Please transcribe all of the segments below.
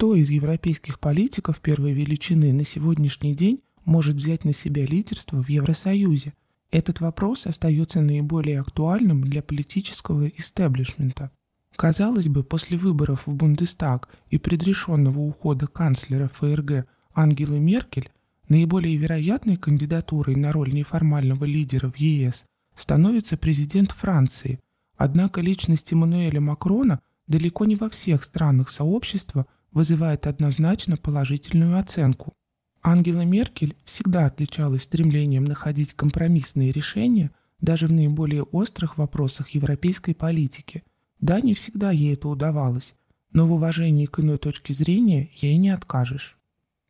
Кто из европейских политиков первой величины на сегодняшний день может взять на себя лидерство в Евросоюзе? Этот вопрос остается наиболее актуальным для политического истеблишмента. Казалось бы, после выборов в Бундестаг и предрешенного ухода канцлера ФРГ Ангелы Меркель наиболее вероятной кандидатурой на роль неформального лидера в ЕС становится президент Франции, однако личность Эммануэля Макрона далеко не во всех странах сообщества вызывает однозначно положительную оценку. Ангела Меркель всегда отличалась стремлением находить компромиссные решения даже в наиболее острых вопросах европейской политики. Да, не всегда ей это удавалось, но в уважении к иной точке зрения ей не откажешь.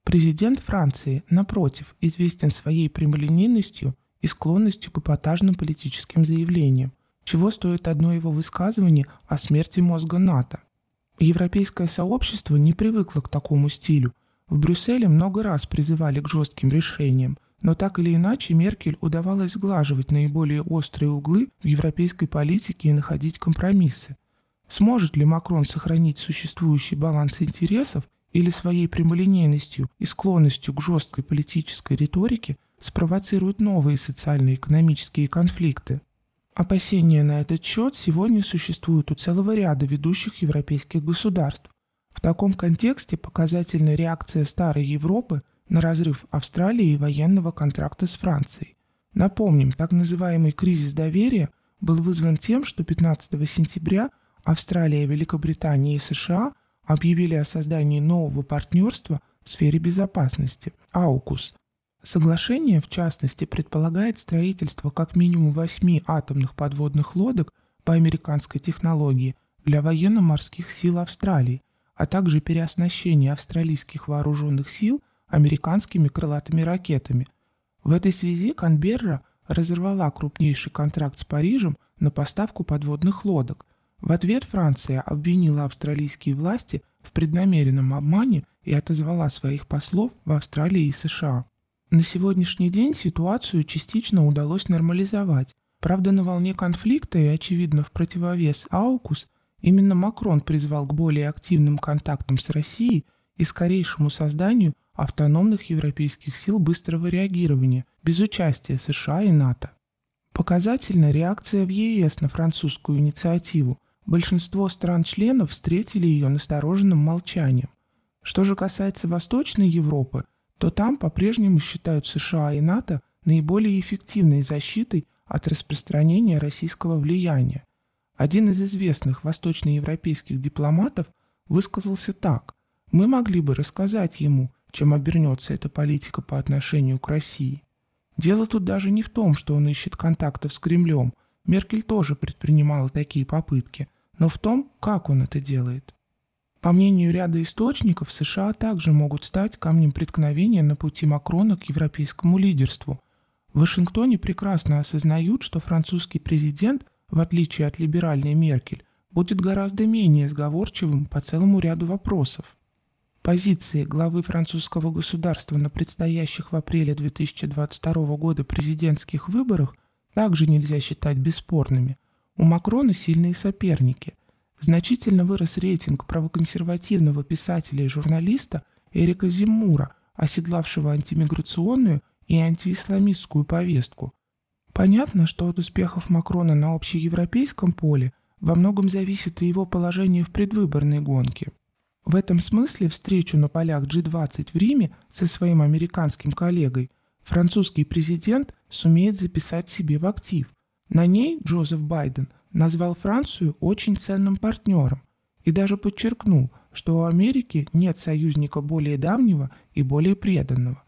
Президент Франции, напротив, известен своей прямолинейностью и склонностью к эпатажным политическим заявлениям, чего стоит одно его высказывание о смерти мозга НАТО. Европейское сообщество не привыкло к такому стилю. В Брюсселе много раз призывали к жестким решениям, но так или иначе Меркель удавалось сглаживать наиболее острые углы в европейской политике и находить компромиссы. Сможет ли Макрон сохранить существующий баланс интересов или своей прямолинейностью и склонностью к жесткой политической риторике спровоцирует новые социально-экономические конфликты? Опасения на этот счет сегодня существуют у целого ряда ведущих европейских государств. В таком контексте показательна реакция старой Европы на разрыв Австралии и военного контракта с Францией. Напомним, так называемый кризис доверия был вызван тем, что 15 сентября Австралия, Великобритания и США объявили о создании нового партнерства в сфере безопасности – АУКУС, Соглашение, в частности, предполагает строительство как минимум восьми атомных подводных лодок по американской технологии для военно-морских сил Австралии, а также переоснащение австралийских вооруженных сил американскими крылатыми ракетами. В этой связи Канберра разорвала крупнейший контракт с Парижем на поставку подводных лодок. В ответ Франция обвинила австралийские власти в преднамеренном обмане и отозвала своих послов в Австралии и США. На сегодняшний день ситуацию частично удалось нормализовать. Правда, на волне конфликта и, очевидно, в противовес Аукус, именно Макрон призвал к более активным контактам с Россией и скорейшему созданию автономных европейских сил быстрого реагирования без участия США и НАТО. Показательна реакция в ЕС на французскую инициативу. Большинство стран-членов встретили ее настороженным молчанием. Что же касается Восточной Европы, то там по-прежнему считают США и НАТО наиболее эффективной защитой от распространения российского влияния. Один из известных восточноевропейских дипломатов высказался так. «Мы могли бы рассказать ему, чем обернется эта политика по отношению к России. Дело тут даже не в том, что он ищет контактов с Кремлем. Меркель тоже предпринимала такие попытки, но в том, как он это делает. По мнению ряда источников, США также могут стать камнем преткновения на пути Макрона к европейскому лидерству. В Вашингтоне прекрасно осознают, что французский президент, в отличие от либеральной Меркель, будет гораздо менее сговорчивым по целому ряду вопросов. Позиции главы французского государства на предстоящих в апреле 2022 года президентских выборах также нельзя считать бесспорными. У Макрона сильные соперники. Значительно вырос рейтинг правоконсервативного писателя и журналиста Эрика Зиммура, оседлавшего антимиграционную и антиисламистскую повестку. Понятно, что от успехов Макрона на общеевропейском поле во многом зависит и его положение в предвыборной гонке. В этом смысле встречу на полях G20 в Риме со своим американским коллегой французский президент сумеет записать себе в актив. На ней Джозеф Байден – назвал Францию очень ценным партнером и даже подчеркнул, что у Америки нет союзника более давнего и более преданного.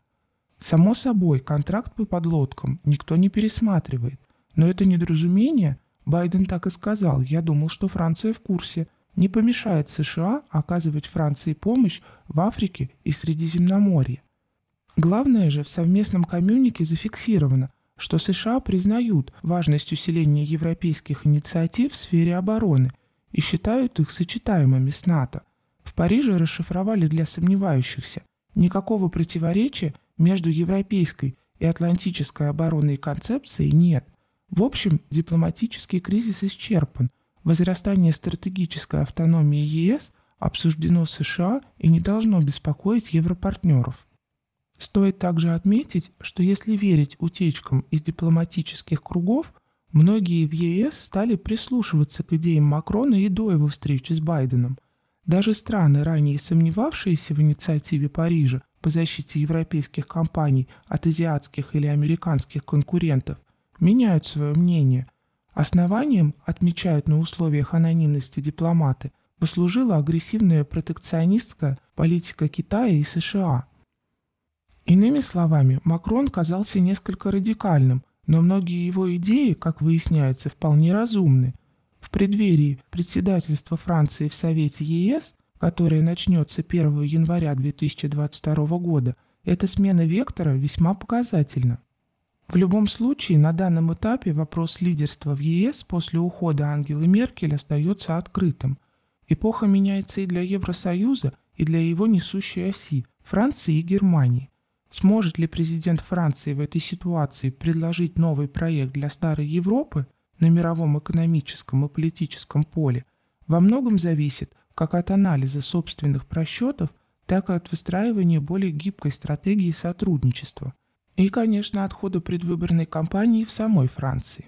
Само собой, контракт по подлодкам никто не пересматривает, но это недоразумение, Байден так и сказал, я думал, что Франция в курсе, не помешает США оказывать Франции помощь в Африке и Средиземноморье. Главное же в совместном коммюнике зафиксировано – что США признают важность усиления европейских инициатив в сфере обороны и считают их сочетаемыми с НАТО. В Париже расшифровали для сомневающихся. Никакого противоречия между европейской и атлантической оборонной концепцией нет. В общем, дипломатический кризис исчерпан. Возрастание стратегической автономии ЕС обсуждено США и не должно беспокоить европартнеров. Стоит также отметить, что если верить утечкам из дипломатических кругов, многие в ЕС стали прислушиваться к идеям Макрона и до его встречи с Байденом. Даже страны, ранее сомневавшиеся в инициативе Парижа по защите европейских компаний от азиатских или американских конкурентов, меняют свое мнение. Основанием, отмечают на условиях анонимности дипломаты, послужила агрессивная протекционистская политика Китая и США – Иными словами, Макрон казался несколько радикальным, но многие его идеи, как выясняется, вполне разумны. В преддверии председательства Франции в Совете ЕС, которое начнется 1 января 2022 года, эта смена вектора весьма показательна. В любом случае, на данном этапе вопрос лидерства в ЕС после ухода Ангелы Меркель остается открытым. Эпоха меняется и для Евросоюза, и для его несущей оси – Франции и Германии. Сможет ли президент Франции в этой ситуации предложить новый проект для Старой Европы на мировом экономическом и политическом поле, во многом зависит как от анализа собственных просчетов, так и от выстраивания более гибкой стратегии сотрудничества. И, конечно, от хода предвыборной кампании в самой Франции.